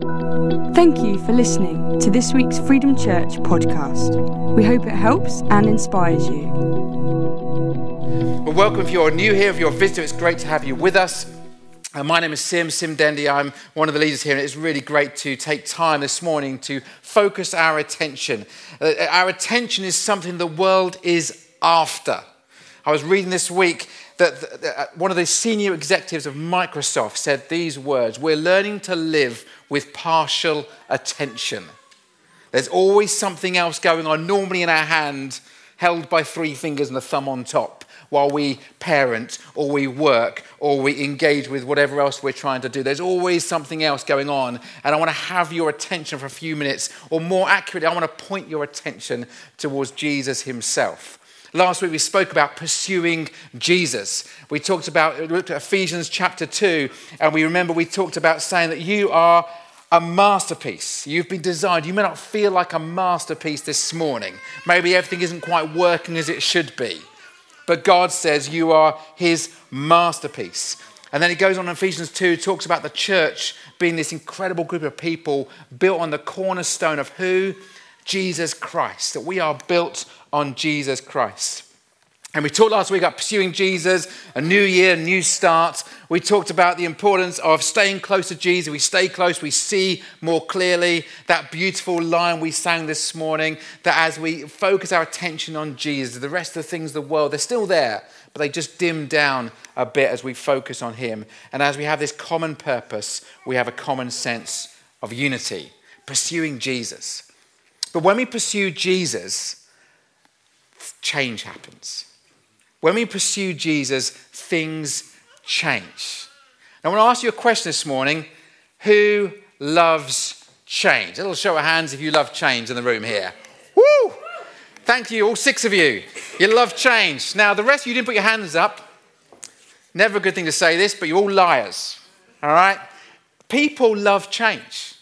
Thank you for listening to this week's Freedom Church podcast. We hope it helps and inspires you. Well, welcome if you're new here, if you're a visitor, it's great to have you with us. Uh, my name is Sim, Sim Dendy. I'm one of the leaders here, and it's really great to take time this morning to focus our attention. Uh, our attention is something the world is after. I was reading this week that uh, one of the senior executives of Microsoft said these words We're learning to live with partial attention. There's always something else going on, normally in our hand, held by three fingers and a thumb on top, while we parent or we work or we engage with whatever else we're trying to do. There's always something else going on, and I want to have your attention for a few minutes, or more accurately, I want to point your attention towards Jesus himself. Last week we spoke about pursuing Jesus. We talked about, looked at Ephesians chapter 2, and we remember we talked about saying that you are a masterpiece. You've been designed. You may not feel like a masterpiece this morning. Maybe everything isn't quite working as it should be. But God says you are his masterpiece. And then he goes on in Ephesians 2, talks about the church being this incredible group of people built on the cornerstone of who? Jesus Christ. That we are built on Jesus Christ. And we talked last week about pursuing Jesus, a new year, new start. We talked about the importance of staying close to Jesus. We stay close, we see more clearly. That beautiful line we sang this morning that as we focus our attention on Jesus, the rest of the things of the world, they're still there, but they just dim down a bit as we focus on Him. And as we have this common purpose, we have a common sense of unity, pursuing Jesus. But when we pursue Jesus, change happens. When we pursue Jesus, things change. Now, I want to ask you a question this morning who loves change? A little show of hands if you love change in the room here. Woo! Thank you, all six of you. You love change. Now, the rest of you didn't put your hands up. Never a good thing to say this, but you're all liars. All right? People love change,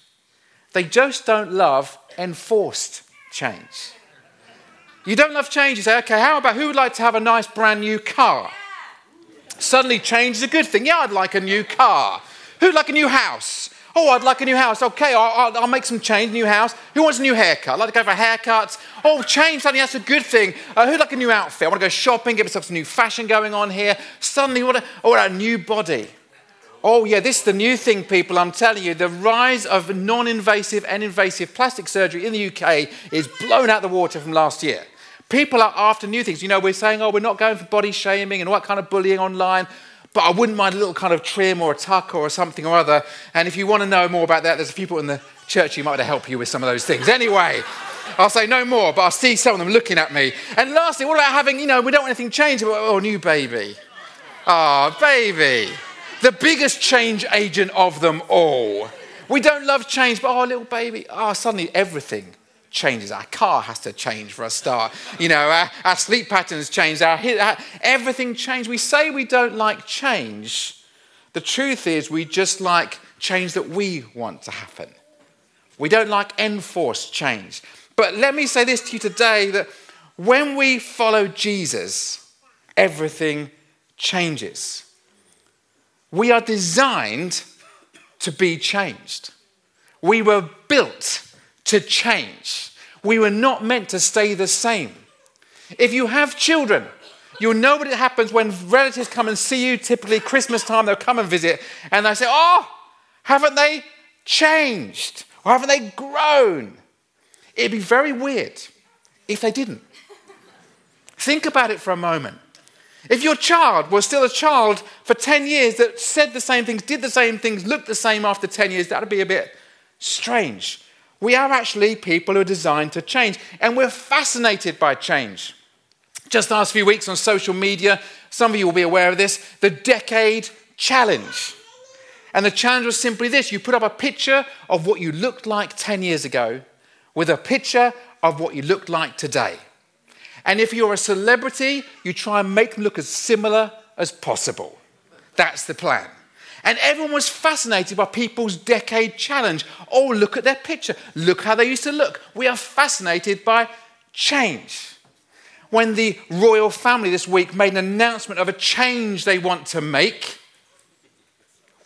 they just don't love enforced change. You don't love change. You say, okay, how about who would like to have a nice brand new car? Suddenly, change is a good thing. Yeah, I'd like a new car. Who'd like a new house? Oh, I'd like a new house. Okay, I'll, I'll, make some change, new house. Who wants a new haircut? I'd like to go for haircuts. Oh, change, suddenly that's a good thing. Uh, who'd like a new outfit? I want to go shopping, get myself some new fashion going on here. Suddenly, what a, oh, a new body. Oh, yeah, this is the new thing, people. I'm telling you, the rise of non invasive and invasive plastic surgery in the UK is blown out the water from last year. People are after new things. You know, we're saying, oh, we're not going for body shaming and what kind of bullying online, but I wouldn't mind a little kind of trim or a tuck or something or other. And if you want to know more about that, there's a few people in the church who might want to help you with some of those things. Anyway, I'll say no more, but I'll see some of them looking at me. And lastly, what about having, you know, we don't want anything changed. Oh, new baby. Oh, baby. The biggest change agent of them all. We don't love change, but oh, little baby. Oh, suddenly everything changes. Our car has to change for a start. You know, our, our sleep patterns change. Our, our, everything changes. We say we don't like change. The truth is, we just like change that we want to happen. We don't like enforced change. But let me say this to you today that when we follow Jesus, everything changes. We are designed to be changed. We were built to change. We were not meant to stay the same. If you have children, you'll know what it happens when relatives come and see you, typically Christmas time, they'll come and visit, and they say, Oh, haven't they changed? Or haven't they grown? It'd be very weird if they didn't. Think about it for a moment. If your child was still a child for 10 years that said the same things, did the same things, looked the same after 10 years, that would be a bit strange. We are actually people who are designed to change, and we're fascinated by change. Just last few weeks on social media, some of you will be aware of this the decade challenge. And the challenge was simply this you put up a picture of what you looked like 10 years ago with a picture of what you looked like today. And if you're a celebrity, you try and make them look as similar as possible. That's the plan. And everyone was fascinated by people's decade challenge. Oh, look at their picture. Look how they used to look. We are fascinated by change. When the royal family this week made an announcement of a change they want to make,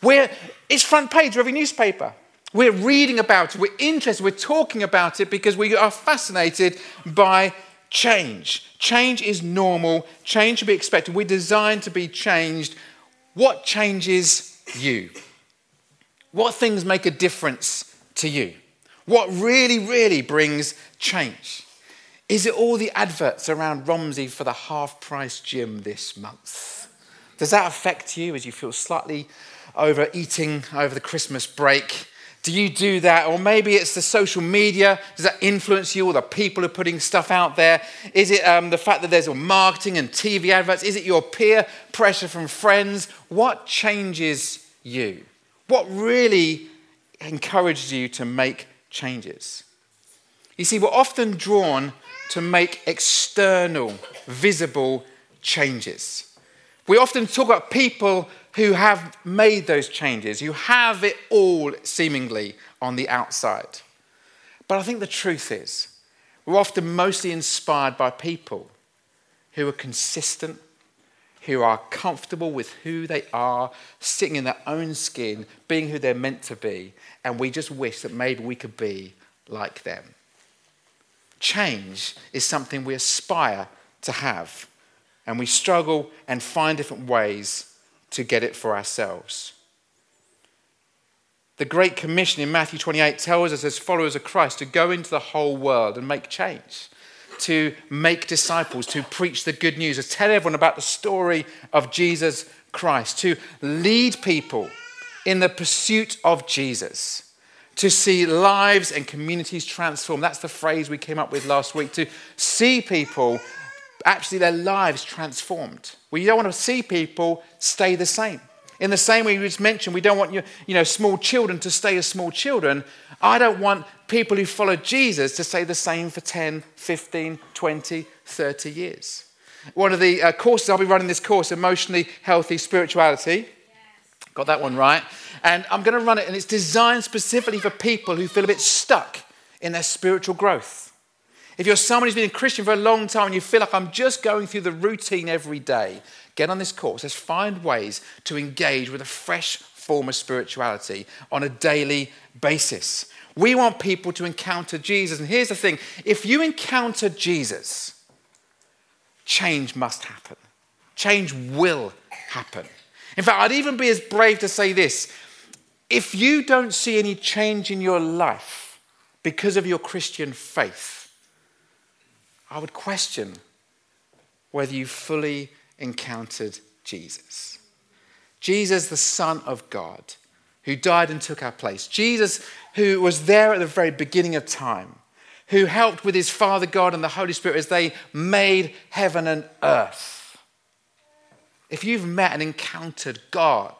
where it's front page of every newspaper. We're reading about it, we're interested, we're talking about it because we are fascinated by change. Change is normal, change should be expected. We're designed to be changed. What changes you? What things make a difference to you? What really, really brings change? Is it all the adverts around Romsey for the half price gym this month? Does that affect you as you feel slightly overeating over the Christmas break? Do you do that? Or maybe it's the social media. Does that influence you? Or the people are putting stuff out there? Is it um, the fact that there's all marketing and TV adverts? Is it your peer pressure from friends? What changes you? What really encourages you to make changes? You see, we're often drawn to make external, visible changes. We often talk about people who have made those changes, who have it all seemingly on the outside. But I think the truth is, we're often mostly inspired by people who are consistent, who are comfortable with who they are, sitting in their own skin, being who they're meant to be, and we just wish that maybe we could be like them. Change is something we aspire to have, and we struggle and find different ways to get it for ourselves. The Great Commission in Matthew 28 tells us, as followers of Christ, to go into the whole world and make change, to make disciples, to preach the good news, to tell everyone about the story of Jesus Christ, to lead people in the pursuit of Jesus to see lives and communities transform. That's the phrase we came up with last week to see people, actually, their lives transformed. We don't want to see people stay the same. In the same way we just mentioned, we don't want you, you know, small children to stay as small children. I don't want people who follow Jesus to stay the same for 10, 15, 20, 30 years. One of the uh, courses, I'll be running this course, Emotionally Healthy Spirituality. Yes. Got that one right. And I'm going to run it, and it's designed specifically for people who feel a bit stuck in their spiritual growth. If you're someone who's been a Christian for a long time and you feel like I'm just going through the routine every day, get on this course. Let's find ways to engage with a fresh form of spirituality on a daily basis. We want people to encounter Jesus. And here's the thing if you encounter Jesus, change must happen. Change will happen. In fact, I'd even be as brave to say this if you don't see any change in your life because of your Christian faith, I would question whether you fully encountered Jesus. Jesus, the Son of God, who died and took our place. Jesus, who was there at the very beginning of time, who helped with his Father God and the Holy Spirit as they made heaven and earth. If you've met and encountered God,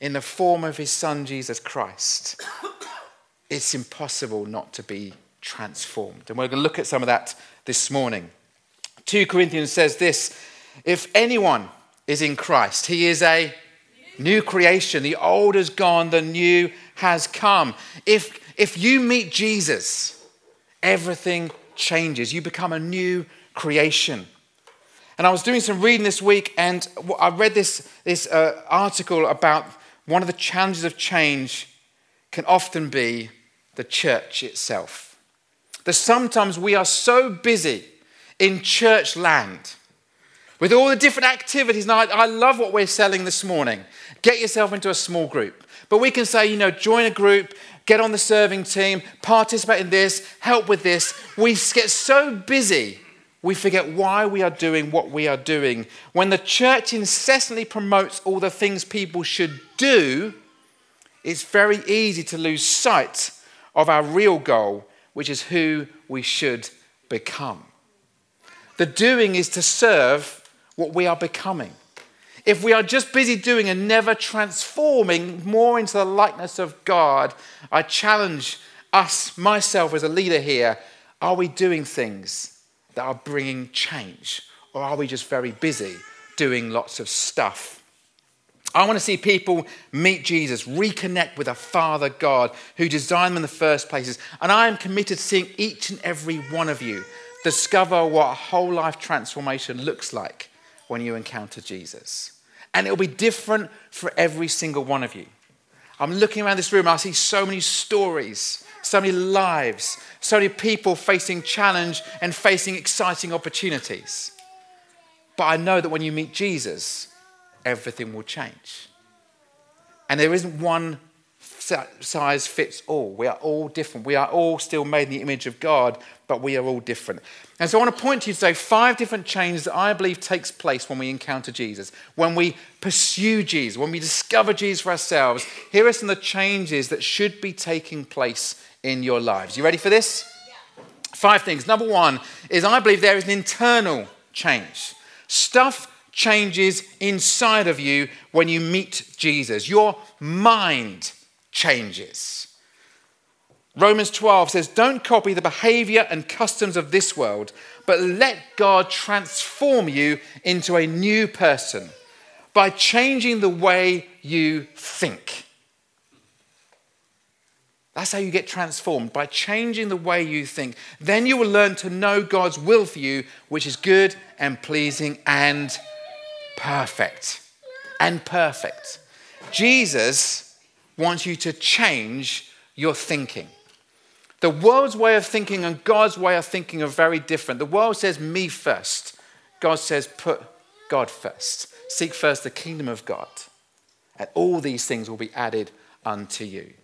in the form of his son Jesus Christ, it's impossible not to be transformed. And we're going to look at some of that this morning. 2 Corinthians says this if anyone is in Christ, he is a new creation. The old has gone, the new has come. If, if you meet Jesus, everything changes. You become a new creation. And I was doing some reading this week, and I read this, this uh, article about one of the challenges of change can often be the church itself. That sometimes we are so busy in church land with all the different activities. Now, I, I love what we're selling this morning. Get yourself into a small group. But we can say, you know, join a group, get on the serving team, participate in this, help with this. We get so busy we forget why we are doing what we are doing. When the church incessantly promotes all the things people should do, it's very easy to lose sight of our real goal, which is who we should become. The doing is to serve what we are becoming. If we are just busy doing and never transforming more into the likeness of God, I challenge us, myself as a leader here, are we doing things that are bringing change? Or are we just very busy doing lots of stuff? I want to see people meet Jesus, reconnect with a Father God who designed them in the first places. And I am committed to seeing each and every one of you discover what a whole life transformation looks like when you encounter Jesus. And it'll be different for every single one of you. I'm looking around this room, I see so many stories, so many lives, so many people facing challenge and facing exciting opportunities. But I know that when you meet Jesus, everything will change. And there isn't one size fits all. We are all different. We are all still made in the image of God, but we are all different. And so I want to point to you today five different changes that I believe takes place when we encounter Jesus, when we pursue Jesus, when we discover Jesus for ourselves. Here are some of the changes that should be taking place in your lives. You ready for this? Yeah. Five things. Number one is I believe there is an internal change. Stuff changes inside of you when you meet Jesus. Your mind changes. Romans 12 says, Don't copy the behavior and customs of this world, but let God transform you into a new person by changing the way you think. That's how you get transformed, by changing the way you think. Then you will learn to know God's will for you, which is good and pleasing and perfect. And perfect. Jesus wants you to change your thinking. The world's way of thinking and God's way of thinking are very different. The world says, me first. God says, put God first. Seek first the kingdom of God, and all these things will be added unto you.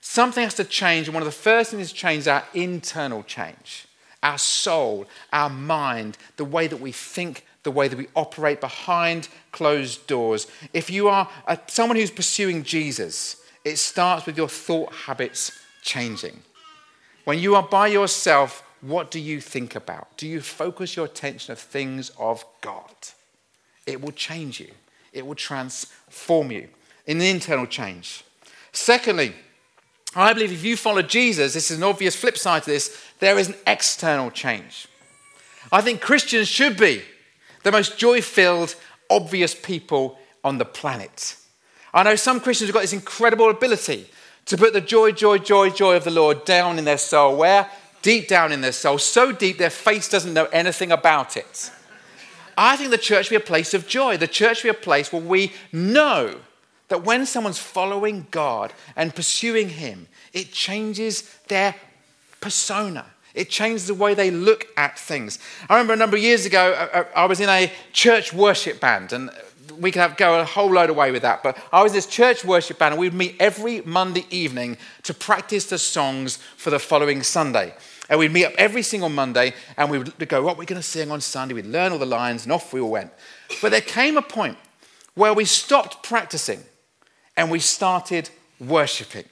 Something has to change, and one of the first things to change is our internal change, our soul, our mind, the way that we think, the way that we operate behind closed doors. If you are a, someone who's pursuing Jesus, it starts with your thought habits changing. When you are by yourself, what do you think about? Do you focus your attention of things of God? It will change you, it will transform you in the internal change. Secondly, I believe if you follow Jesus, this is an obvious flip side to this, there is an external change. I think Christians should be the most joy filled, obvious people on the planet. I know some Christians have got this incredible ability to put the joy, joy, joy, joy of the Lord down in their soul. Where? Deep down in their soul. So deep their face doesn't know anything about it. I think the church be a place of joy. The church be a place where we know that when someone's following God and pursuing Him, it changes their persona. It changes the way they look at things. I remember a number of years ago, uh, uh, I was in a church worship band, and we could have, go a whole load away with that. But I was this church worship band, and we'd meet every Monday evening to practice the songs for the following Sunday. And we'd meet up every single Monday, and we would go, What we're we going to sing on Sunday? We'd learn all the lines, and off we all went. But there came a point where we stopped practicing and we started worshiping.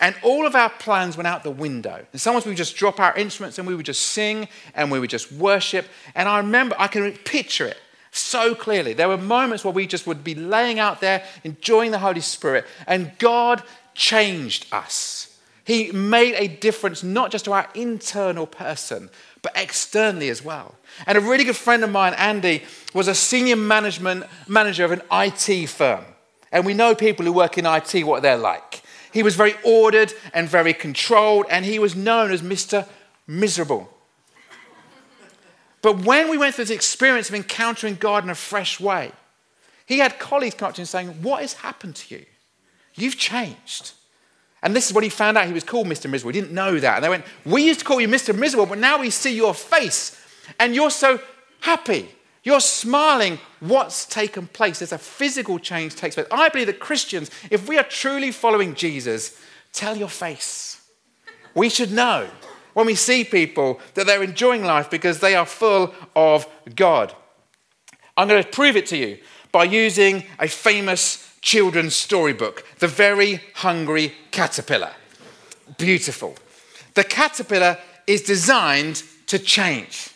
And all of our plans went out the window. And sometimes we would just drop our instruments and we would just sing and we would just worship. And I remember, I can picture it so clearly. There were moments where we just would be laying out there, enjoying the Holy Spirit, and God changed us. He made a difference not just to our internal person, but externally as well. And a really good friend of mine, Andy, was a senior management manager of an IT firm. And we know people who work in IT what they're like. He was very ordered and very controlled, and he was known as Mr. Miserable. But when we went through this experience of encountering God in a fresh way, he had colleagues come up to him saying, What has happened to you? You've changed. And this is when he found out he was called Mr. Miserable. He didn't know that. And they went, We used to call you Mr. Miserable, but now we see your face and you're so happy. You're smiling. What's taken place? There's a physical change takes place. I believe that Christians, if we are truly following Jesus, tell your face. We should know when we see people that they're enjoying life because they are full of God. I'm going to prove it to you by using a famous children's storybook, The Very Hungry Caterpillar. Beautiful. The caterpillar is designed to change.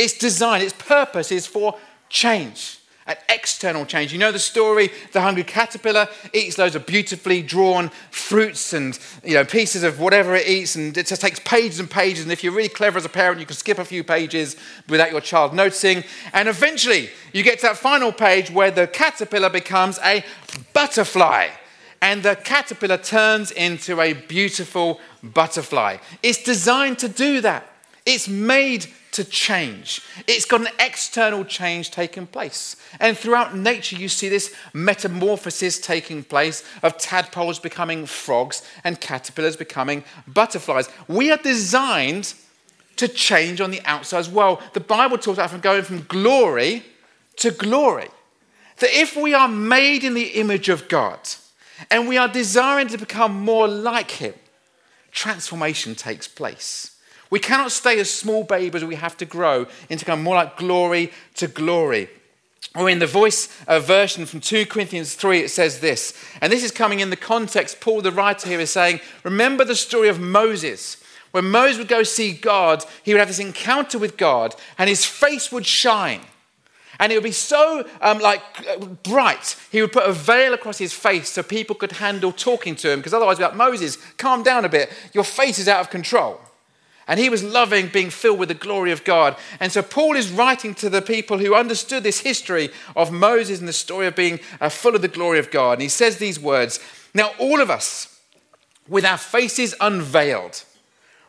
It's designed, its purpose is for change an external change. You know the story, the hungry caterpillar eats loads of beautifully drawn fruits and you know pieces of whatever it eats, and it just takes pages and pages. And if you're really clever as a parent, you can skip a few pages without your child noticing. And eventually, you get to that final page where the caterpillar becomes a butterfly. And the caterpillar turns into a beautiful butterfly. It's designed to do that. It's made to change. It's got an external change taking place. And throughout nature, you see this metamorphosis taking place of tadpoles becoming frogs and caterpillars becoming butterflies. We are designed to change on the outside as well. The Bible talks about from going from glory to glory. That if we are made in the image of God and we are desiring to become more like Him, transformation takes place. We cannot stay as small babies, we have to grow into more like glory to glory. Or in the voice uh, version from 2 Corinthians 3, it says this, and this is coming in the context, Paul the writer here is saying, Remember the story of Moses. When Moses would go see God, he would have this encounter with God, and his face would shine. And it would be so um, like bright. He would put a veil across his face so people could handle talking to him, because otherwise, like Moses, calm down a bit. Your face is out of control. And he was loving being filled with the glory of God. And so Paul is writing to the people who understood this history of Moses and the story of being uh, full of the glory of God. And he says these words Now, all of us, with our faces unveiled,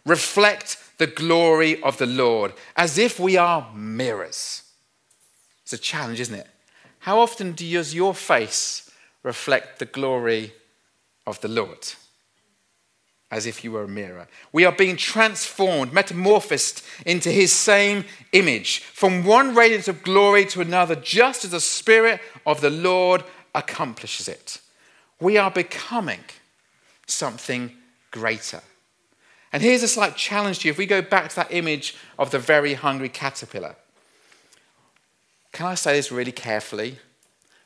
reflect the glory of the Lord as if we are mirrors. It's a challenge, isn't it? How often does your face reflect the glory of the Lord? As if you were a mirror. We are being transformed, metamorphosed into his same image, from one radiance of glory to another, just as the Spirit of the Lord accomplishes it. We are becoming something greater. And here's a slight challenge to you. If we go back to that image of the very hungry caterpillar, can I say this really carefully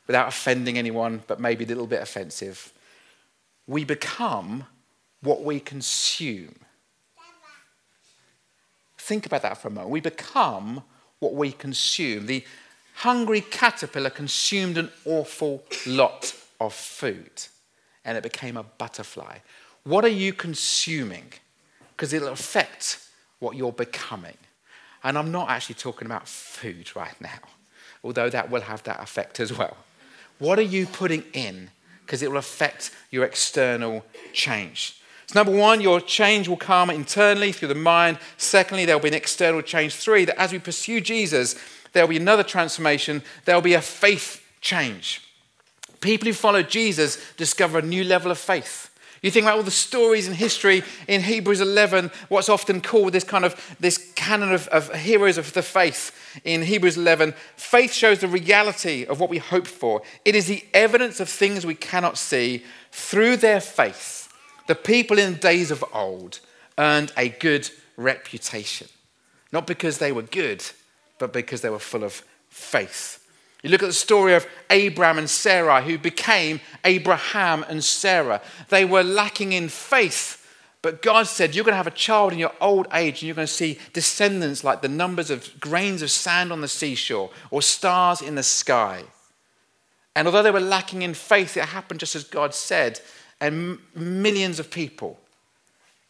without offending anyone, but maybe a little bit offensive? We become what we consume. Think about that for a moment. We become what we consume. The hungry caterpillar consumed an awful lot of food and it became a butterfly. What are you consuming? Because it'll affect what you're becoming. And I'm not actually talking about food right now, although that will have that effect as well. What are you putting in? Because it will affect your external change. So, number one, your change will come internally through the mind. Secondly, there'll be an external change. Three, that as we pursue Jesus, there'll be another transformation. There'll be a faith change. People who follow Jesus discover a new level of faith. You think about all the stories in history in Hebrews 11, what's often called this kind of this canon of, of heroes of the faith in Hebrews 11. Faith shows the reality of what we hope for. It is the evidence of things we cannot see. Through their faith, the people in the days of old earned a good reputation. Not because they were good, but because they were full of faith. You look at the story of Abram and Sarai, who became Abraham and Sarah. They were lacking in faith, but God said, You're going to have a child in your old age, and you're going to see descendants like the numbers of grains of sand on the seashore or stars in the sky. And although they were lacking in faith, it happened just as God said and millions of people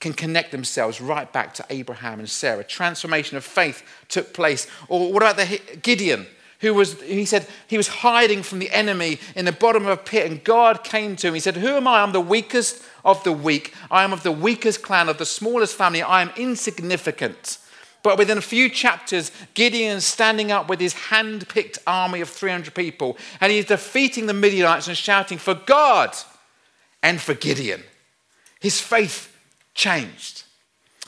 can connect themselves right back to Abraham and Sarah. Transformation of faith took place. Or what about the Gideon? Who was, he said, he was hiding from the enemy in the bottom of a pit, and God came to him. He said, Who am I? I'm the weakest of the weak. I am of the weakest clan, of the smallest family. I am insignificant. But within a few chapters, Gideon is standing up with his hand picked army of 300 people, and he's defeating the Midianites and shouting, For God and for Gideon. His faith changed.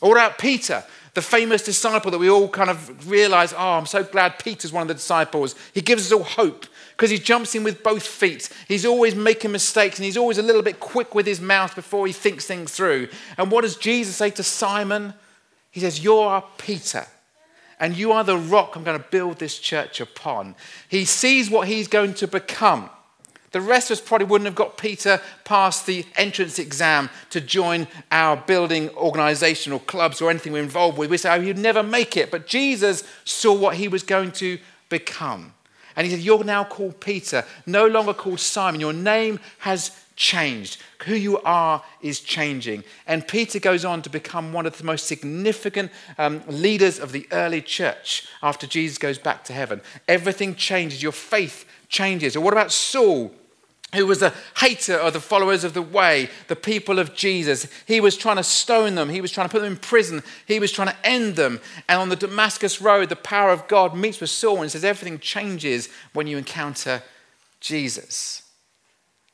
Or about Peter, the famous disciple that we all kind of realize, oh, I'm so glad Peter's one of the disciples. He gives us all hope because he jumps in with both feet. He's always making mistakes and he's always a little bit quick with his mouth before he thinks things through. And what does Jesus say to Simon? He says, You are Peter, and you are the rock I'm going to build this church upon. He sees what he's going to become. The rest of us probably wouldn't have got Peter past the entrance exam to join our building organization or clubs or anything we're involved with. We say, oh, he'd never make it. But Jesus saw what he was going to become. And he said, You're now called Peter, no longer called Simon. Your name has changed. Who you are is changing. And Peter goes on to become one of the most significant um, leaders of the early church after Jesus goes back to heaven. Everything changes. Your faith changes. Or what about Saul? who was a hater of the followers of the way, the people of Jesus. He was trying to stone them, he was trying to put them in prison, he was trying to end them. And on the Damascus Road, the power of God meets with Saul and says everything changes when you encounter Jesus.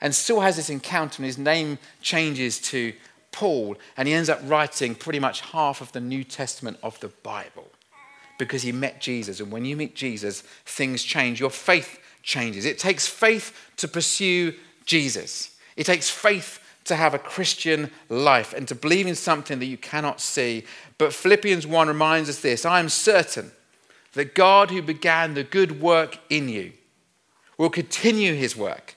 And Saul has this encounter, and his name changes to Paul, and he ends up writing pretty much half of the New Testament of the Bible because he met Jesus. And when you meet Jesus, things change. Your faith changes. It takes faith to pursue Jesus, it takes faith to have a Christian life and to believe in something that you cannot see. But Philippians 1 reminds us this I am certain that God, who began the good work in you, will continue his work.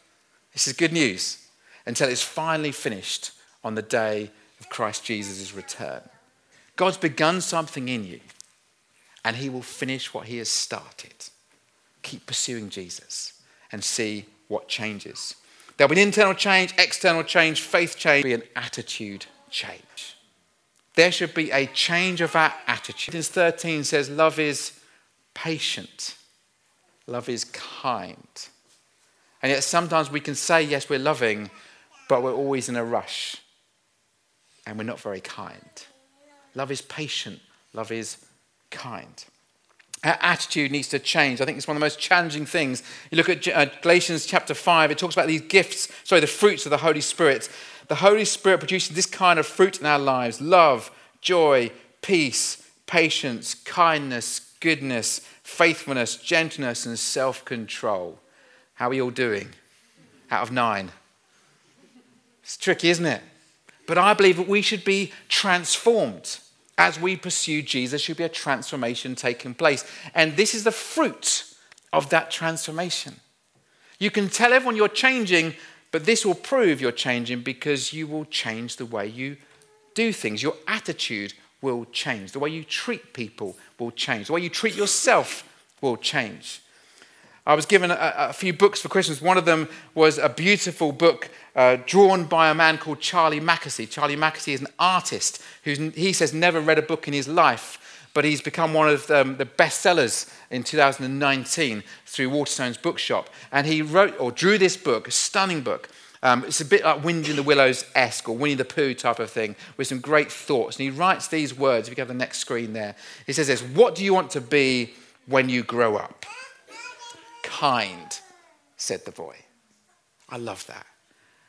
This is good news until it's finally finished on the day of Christ Jesus' return. God's begun something in you, and he will finish what he has started. Keep pursuing Jesus and see what changes. There'll be an internal change, external change, faith change, be an attitude change. There should be a change of our attitude. Corinthians 13 says, Love is patient, love is kind. And yet sometimes we can say, yes, we're loving, but we're always in a rush and we're not very kind. Love is patient, love is kind. Our attitude needs to change. I think it's one of the most challenging things. You look at uh, Galatians chapter 5, it talks about these gifts, sorry, the fruits of the Holy Spirit. The Holy Spirit produces this kind of fruit in our lives love, joy, peace, patience, kindness, goodness, faithfulness, gentleness, and self control. How are you all doing? Out of nine. It's tricky, isn't it? But I believe that we should be transformed as we pursue Jesus, should be a transformation taking place. And this is the fruit of that transformation. You can tell everyone you're changing, but this will prove you're changing because you will change the way you do things. Your attitude will change. The way you treat people will change. The way you treat yourself will change. I was given a, a few books for Christmas. One of them was a beautiful book uh, drawn by a man called Charlie Mackesy. Charlie Mackesy is an artist who he says never read a book in his life, but he's become one of um, the best sellers in 2019 through Waterstones Bookshop. And he wrote or drew this book, a stunning book. Um, it's a bit like Wind in the Willows esque or Winnie the Pooh type of thing with some great thoughts. And he writes these words. If you have the next screen there, he says this What do you want to be when you grow up? Kind, said the boy. I love that.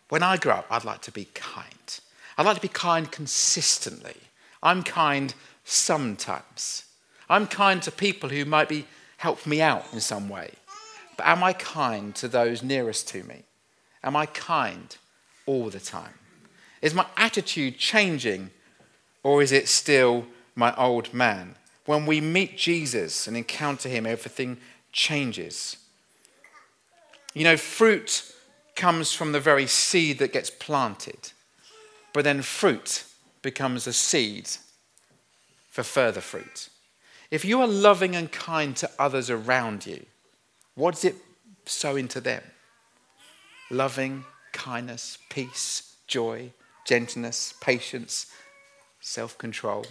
When I grow up, I'd like to be kind. I'd like to be kind consistently. I'm kind sometimes. I'm kind to people who might be help me out in some way. But am I kind to those nearest to me? Am I kind all the time? Is my attitude changing or is it still my old man? When we meet Jesus and encounter him, everything changes. You know, fruit comes from the very seed that gets planted, but then fruit becomes a seed for further fruit. If you are loving and kind to others around you, what does it sow into them? Loving, kindness, peace, joy, gentleness, patience, self control.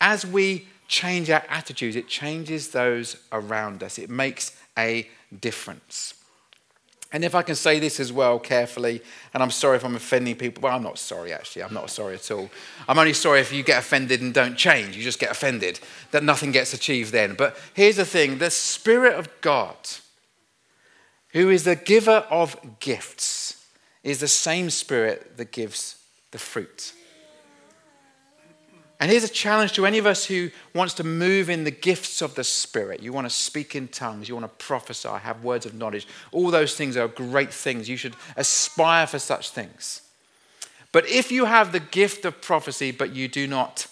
As we change our attitudes, it changes those around us. It makes a difference. And if I can say this as well carefully, and I'm sorry if I'm offending people, well, I'm not sorry actually, I'm not sorry at all. I'm only sorry if you get offended and don't change, you just get offended, that nothing gets achieved then. But here's the thing the Spirit of God, who is the giver of gifts, is the same Spirit that gives the fruit. And here's a challenge to any of us who wants to move in the gifts of the Spirit. You want to speak in tongues, you want to prophesy, have words of knowledge. All those things are great things. You should aspire for such things. But if you have the gift of prophecy, but you do not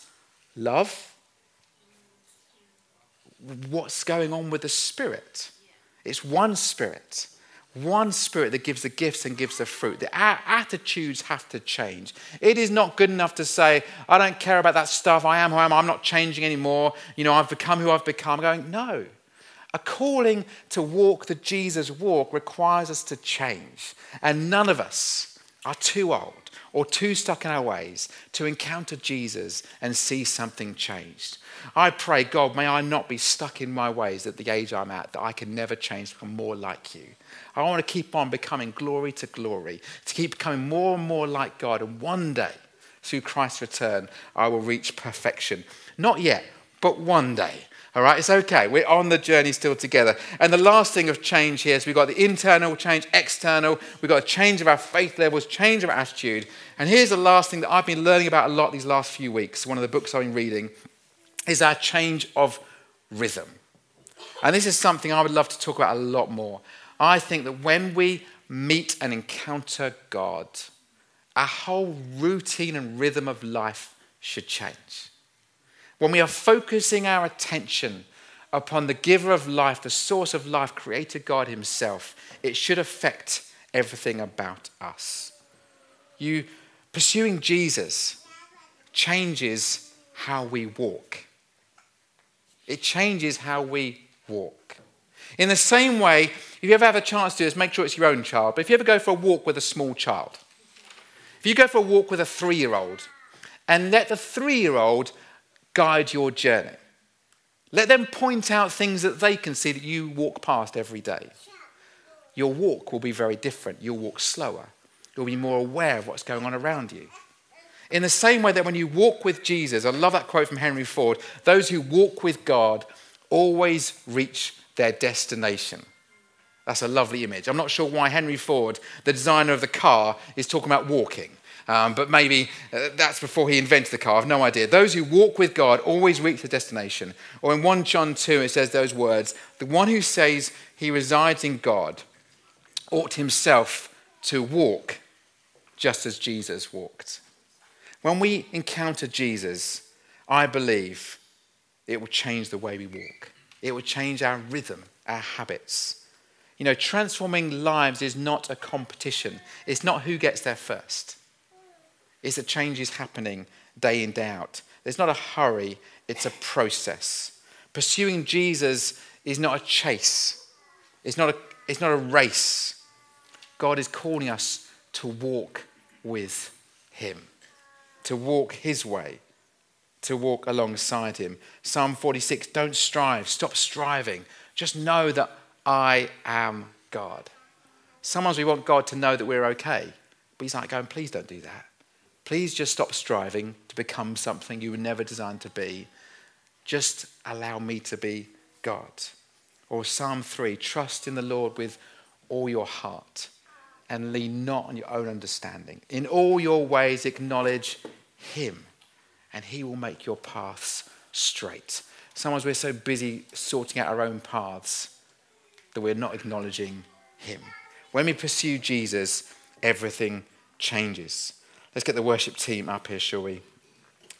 love, what's going on with the Spirit? It's one Spirit one spirit that gives the gifts and gives the fruit. Our attitudes have to change. It is not good enough to say, I don't care about that stuff. I am who I am. I'm not changing anymore. You know, I've become who I've become. Going, no. A calling to walk the Jesus walk requires us to change. And none of us are too old or too stuck in our ways to encounter Jesus and see something changed. I pray, God, may I not be stuck in my ways at the age I'm at, that I can never change to become more like you. I want to keep on becoming glory to glory, to keep becoming more and more like God. And one day, through Christ's return, I will reach perfection. Not yet, but one day. All right, it's okay. We're on the journey still together. And the last thing of change here is we've got the internal change, external. We've got a change of our faith levels, change of our attitude. And here's the last thing that I've been learning about a lot these last few weeks. One of the books I've been reading is our change of rhythm. And this is something I would love to talk about a lot more. I think that when we meet and encounter God, our whole routine and rhythm of life should change. When we are focusing our attention upon the giver of life, the source of life, creator God Himself, it should affect everything about us. You pursuing Jesus changes how we walk. It changes how we walk. In the same way, if you ever have a chance to do this, make sure it's your own child. But if you ever go for a walk with a small child, if you go for a walk with a three year old and let the three year old guide your journey. Let them point out things that they can see that you walk past every day. Your walk will be very different. You'll walk slower. You'll be more aware of what's going on around you. In the same way that when you walk with Jesus, I love that quote from Henry Ford those who walk with God always reach their destination. That's a lovely image. I'm not sure why Henry Ford, the designer of the car, is talking about walking. Um, but maybe uh, that's before he invented the car. I've no idea. Those who walk with God always reach the destination. Or in 1 John 2, it says those words The one who says he resides in God ought himself to walk just as Jesus walked. When we encounter Jesus, I believe it will change the way we walk, it will change our rhythm, our habits. You know, transforming lives is not a competition. It's not who gets there first It's that change is happening day in, day out. There's not a hurry, it's a process. Pursuing Jesus is not a chase, it's not a, it's not a race. God is calling us to walk with Him, to walk His way, to walk alongside Him. Psalm 46 don't strive, stop striving. Just know that I am God. Sometimes we want God to know that we're okay, but He's like going, please don't do that. Please just stop striving to become something you were never designed to be. Just allow me to be God. Or Psalm 3 trust in the Lord with all your heart and lean not on your own understanding. In all your ways, acknowledge Him, and He will make your paths straight. Sometimes we're so busy sorting out our own paths that we're not acknowledging Him. When we pursue Jesus, everything changes. Let's get the worship team up here, shall we,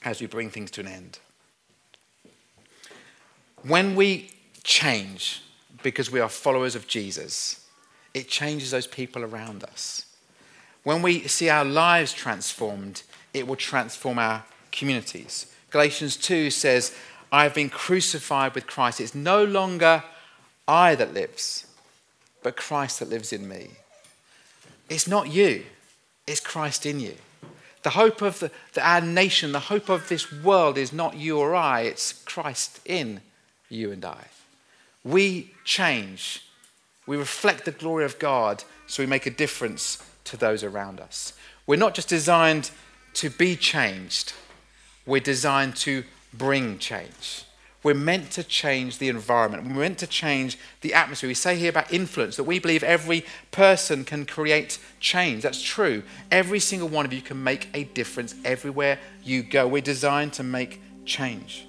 as we bring things to an end. When we change because we are followers of Jesus, it changes those people around us. When we see our lives transformed, it will transform our communities. Galatians 2 says, I have been crucified with Christ. It's no longer I that lives, but Christ that lives in me. It's not you, it's Christ in you. The hope of the, the, our nation, the hope of this world is not you or I, it's Christ in you and I. We change. We reflect the glory of God so we make a difference to those around us. We're not just designed to be changed, we're designed to bring change. We're meant to change the environment. We're meant to change the atmosphere. We say here about influence that we believe every person can create change. That's true. Every single one of you can make a difference everywhere you go. We're designed to make change.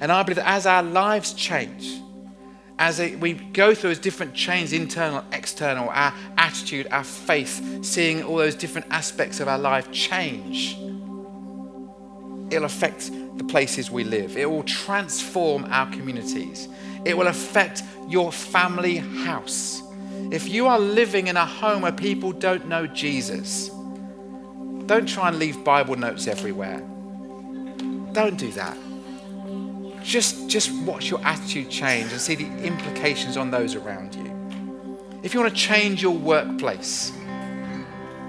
And I believe that as our lives change, as we go through those different changes, internal, external, our attitude, our faith, seeing all those different aspects of our life change, it'll affect the places we live. It will transform our communities. It will affect your family house. If you are living in a home where people don't know Jesus, don't try and leave Bible notes everywhere. Don't do that. Just, just watch your attitude change and see the implications on those around you. If you want to change your workplace,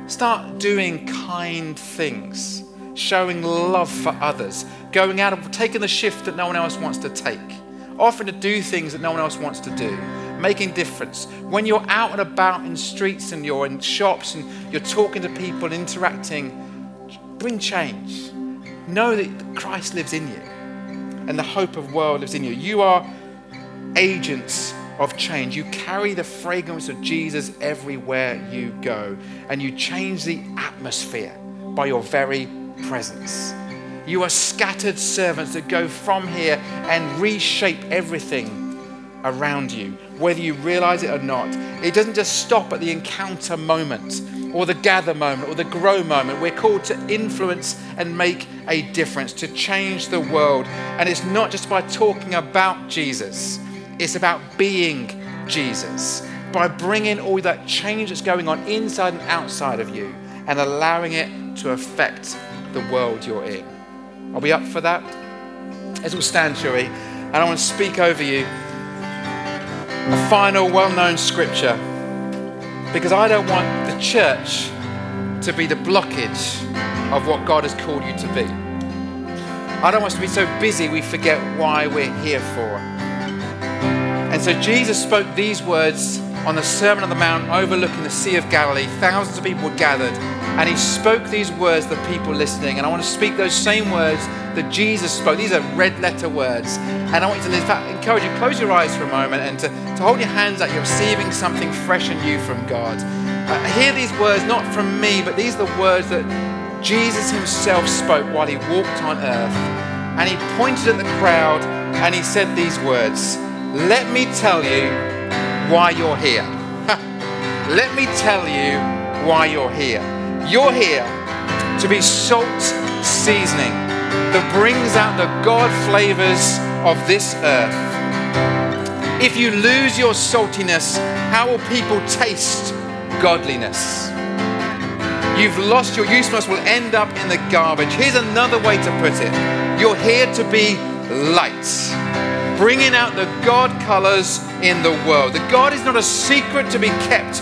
Start doing kind things, showing love for others, going out and taking the shift that no one else wants to take, offering to do things that no one else wants to do, making difference. When you're out and about in streets and you're in shops and you're talking to people, interacting, bring change. Know that Christ lives in you and the hope of world lives in you. You are agents of change. You carry the fragrance of Jesus everywhere you go, and you change the atmosphere by your very presence. You are scattered servants that go from here and reshape everything around you, whether you realize it or not. It doesn't just stop at the encounter moment or the gather moment or the grow moment. We're called to influence and make a difference, to change the world. And it's not just by talking about Jesus, it's about being Jesus. By bringing all that change that's going on inside and outside of you and allowing it to affect the world you're in. Are we up for that? Let's all stand, shall we? And I want to speak over you a final well known scripture because I don't want the church to be the blockage of what God has called you to be. I don't want us to be so busy we forget why we're here for. And so Jesus spoke these words on the Sermon on the Mount overlooking the Sea of Galilee. Thousands of people were gathered, and he spoke these words to the people listening. And I want to speak those same words that Jesus spoke. These are red letter words. And I want you to, in fact, encourage you, close your eyes for a moment and to, to hold your hands out. You're receiving something fresh and new from God. Uh, hear these words, not from me, but these are the words that Jesus himself spoke while he walked on earth. And he pointed at the crowd and he said these words Let me tell you why you're here. Let me tell you why you're here. You're here to be salt seasoning that brings out the God flavors of this earth. If you lose your saltiness, how will people taste godliness? You've lost your usefulness, will end up in the garbage. Here's another way to put it you're here to be light, bringing out the God colors in the world. The God is not a secret to be kept.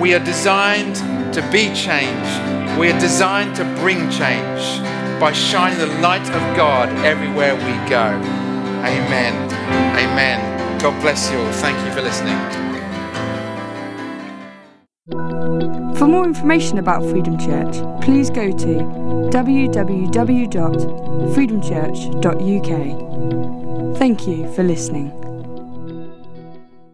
We are designed to be changed we are designed to bring change by shining the light of God everywhere we go. Amen. Amen. God bless you all. Thank you for listening. For more information about Freedom Church, please go to www.freedomchurch.uk. Thank you for listening.